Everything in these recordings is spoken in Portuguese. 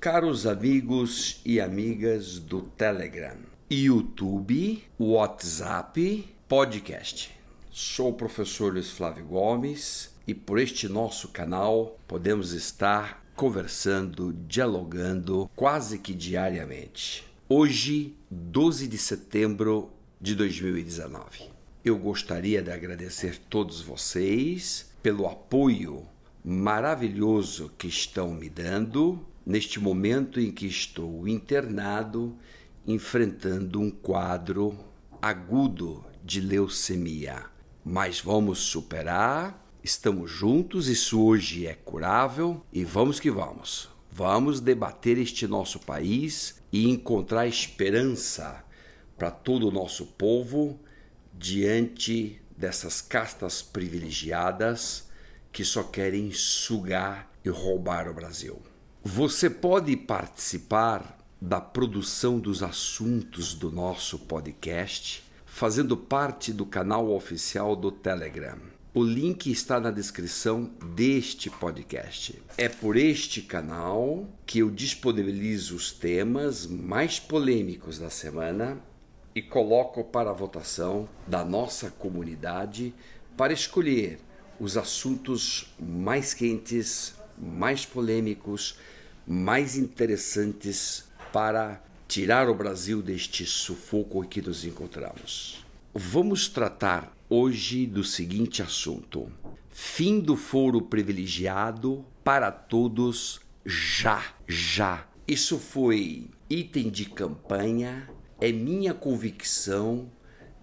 Caros amigos e amigas do Telegram, YouTube, WhatsApp, podcast. Sou o professor Luiz Flávio Gomes e por este nosso canal podemos estar conversando, dialogando quase que diariamente. Hoje, 12 de setembro de 2019. Eu gostaria de agradecer todos vocês pelo apoio maravilhoso que estão me dando neste momento em que estou internado enfrentando um quadro agudo de leucemia. Mas vamos superar, estamos juntos, isso hoje é curável e vamos que vamos. Vamos debater este nosso país e encontrar esperança para todo o nosso povo diante dessas castas privilegiadas que só querem sugar e roubar o Brasil. Você pode participar da produção dos assuntos do nosso podcast fazendo parte do canal oficial do Telegram. O link está na descrição deste podcast. É por este canal que eu disponibilizo os temas mais polêmicos da semana e coloco para votação da nossa comunidade para escolher os assuntos mais quentes, mais polêmicos, mais interessantes para tirar o Brasil deste sufoco em que nos encontramos. Vamos tratar hoje do seguinte assunto: fim do foro privilegiado para todos já, já. Isso foi item de campanha, é minha convicção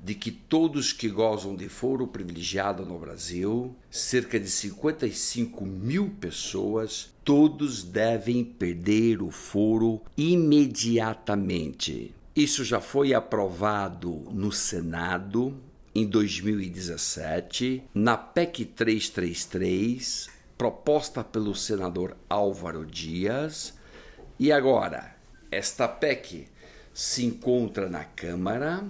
de que todos que gozam de foro privilegiado no Brasil, cerca de 55 mil pessoas, todos devem perder o foro imediatamente. Isso já foi aprovado no Senado em 2017, na PEC 333, proposta pelo senador Álvaro Dias, e agora esta PEC se encontra na Câmara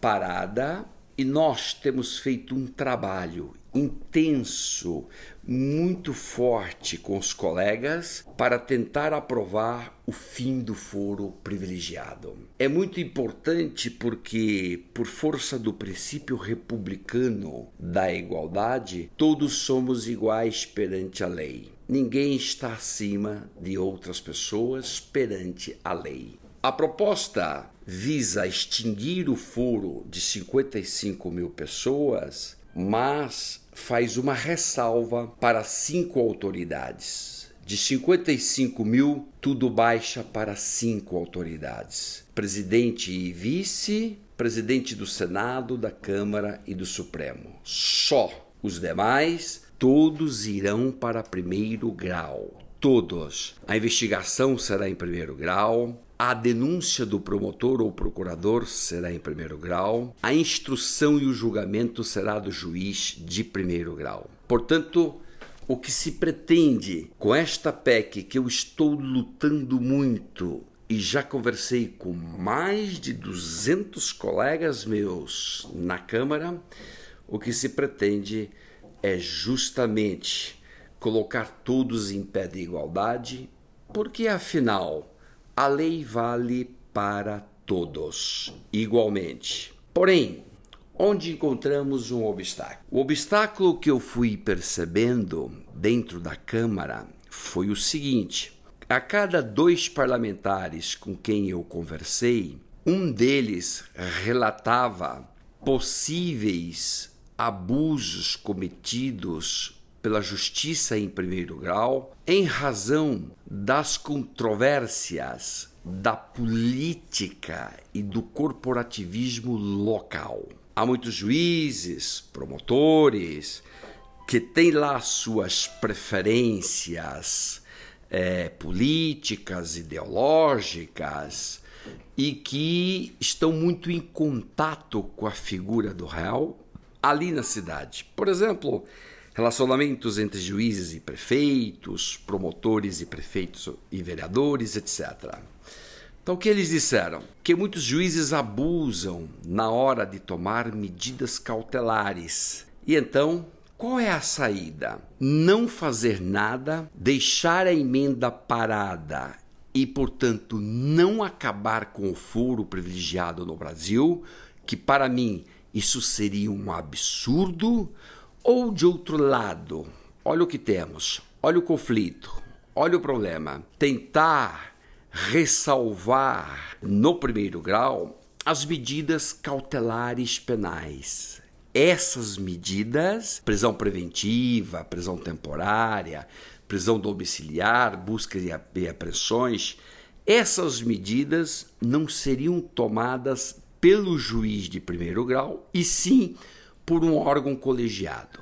parada e nós temos feito um trabalho intenso, muito forte com os colegas para tentar aprovar o fim do foro privilegiado. É muito importante porque, por força do princípio republicano da igualdade, todos somos iguais perante a lei. Ninguém está acima de outras pessoas perante a lei. A proposta visa extinguir o foro de 55 mil pessoas, mas faz uma ressalva para cinco autoridades. De 55 mil, tudo baixa para cinco autoridades: presidente e vice, presidente do Senado, da Câmara e do Supremo. Só os demais, todos irão para primeiro grau. Todos. A investigação será em primeiro grau, a denúncia do promotor ou procurador será em primeiro grau, a instrução e o julgamento será do juiz de primeiro grau. Portanto, o que se pretende com esta PEC que eu estou lutando muito e já conversei com mais de 200 colegas meus na Câmara, o que se pretende é justamente colocar todos em pé de igualdade, porque afinal a lei vale para todos igualmente. Porém, onde encontramos um obstáculo? O obstáculo que eu fui percebendo dentro da Câmara foi o seguinte: a cada dois parlamentares com quem eu conversei, um deles relatava possíveis abusos cometidos pela justiça em primeiro grau, em razão das controvérsias da política e do corporativismo local. Há muitos juízes, promotores, que têm lá suas preferências é, políticas, ideológicas e que estão muito em contato com a figura do réu ali na cidade. Por exemplo, relacionamentos entre juízes e prefeitos, promotores e prefeitos e vereadores, etc. Então, o que eles disseram? Que muitos juízes abusam na hora de tomar medidas cautelares. E então, qual é a saída? Não fazer nada, deixar a emenda parada e, portanto, não acabar com o foro privilegiado no Brasil, que para mim isso seria um absurdo, ou de outro lado, olha o que temos, olha o conflito, olha o problema, tentar ressalvar no primeiro grau as medidas cautelares penais. Essas medidas, prisão preventiva, prisão temporária, prisão domiciliar, busca e apreensões, essas medidas não seriam tomadas pelo juiz de primeiro grau e sim por um órgão colegiado.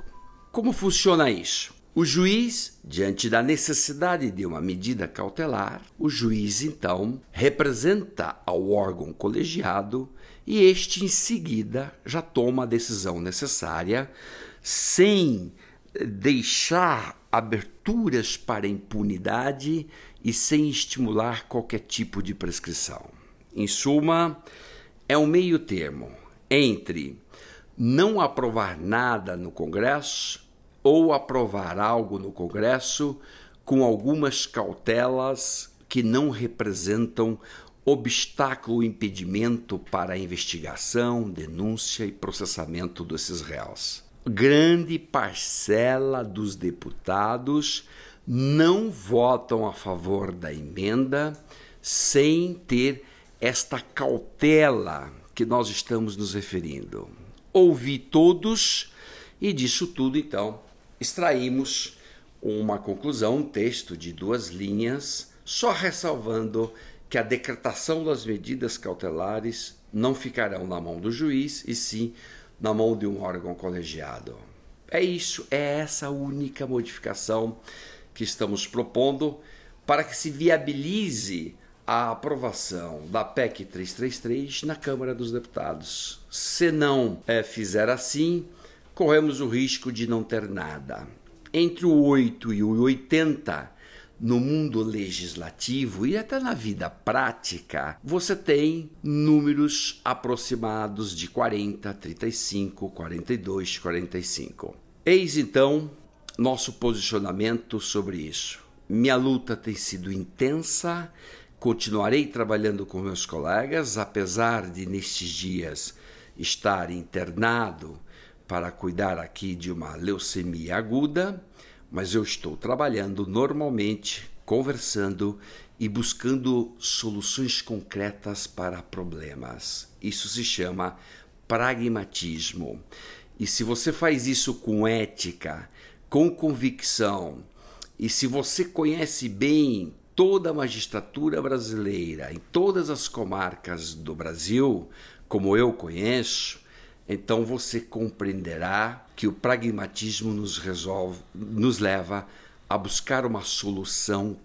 Como funciona isso? O juiz, diante da necessidade de uma medida cautelar, o juiz então representa ao órgão colegiado e este em seguida já toma a decisão necessária sem deixar aberturas para impunidade e sem estimular qualquer tipo de prescrição. Em suma, é um meio termo entre não aprovar nada no Congresso ou aprovar algo no Congresso com algumas cautelas que não representam obstáculo ou impedimento para a investigação, denúncia e processamento desses réus. Grande parcela dos deputados não votam a favor da emenda sem ter esta cautela que nós estamos nos referindo. Ouvi todos e disso tudo, então, extraímos uma conclusão, um texto de duas linhas, só ressalvando que a decretação das medidas cautelares não ficarão na mão do juiz e sim na mão de um órgão colegiado. É isso, é essa única modificação que estamos propondo para que se viabilize a aprovação da PEC 333 na Câmara dos Deputados. Se não é, fizer assim, corremos o risco de não ter nada. Entre o 8 e o 80, no mundo legislativo e até na vida prática, você tem números aproximados de 40, 35, 42, 45. Eis então nosso posicionamento sobre isso. Minha luta tem sido intensa, continuarei trabalhando com meus colegas, apesar de nestes dias estar internado para cuidar aqui de uma leucemia aguda, mas eu estou trabalhando normalmente, conversando e buscando soluções concretas para problemas. Isso se chama pragmatismo. E se você faz isso com ética, com convicção, e se você conhece bem toda a magistratura brasileira, em todas as comarcas do Brasil, como eu conheço, então você compreenderá que o pragmatismo nos resolve, nos leva a buscar uma solução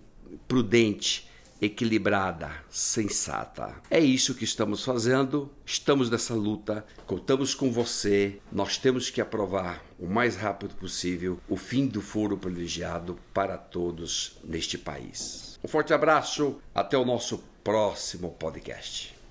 prudente, equilibrada, sensata. É isso que estamos fazendo, estamos nessa luta, contamos com você. Nós temos que aprovar o mais rápido possível o fim do foro privilegiado para todos neste país. Um forte abraço, até o nosso próximo podcast.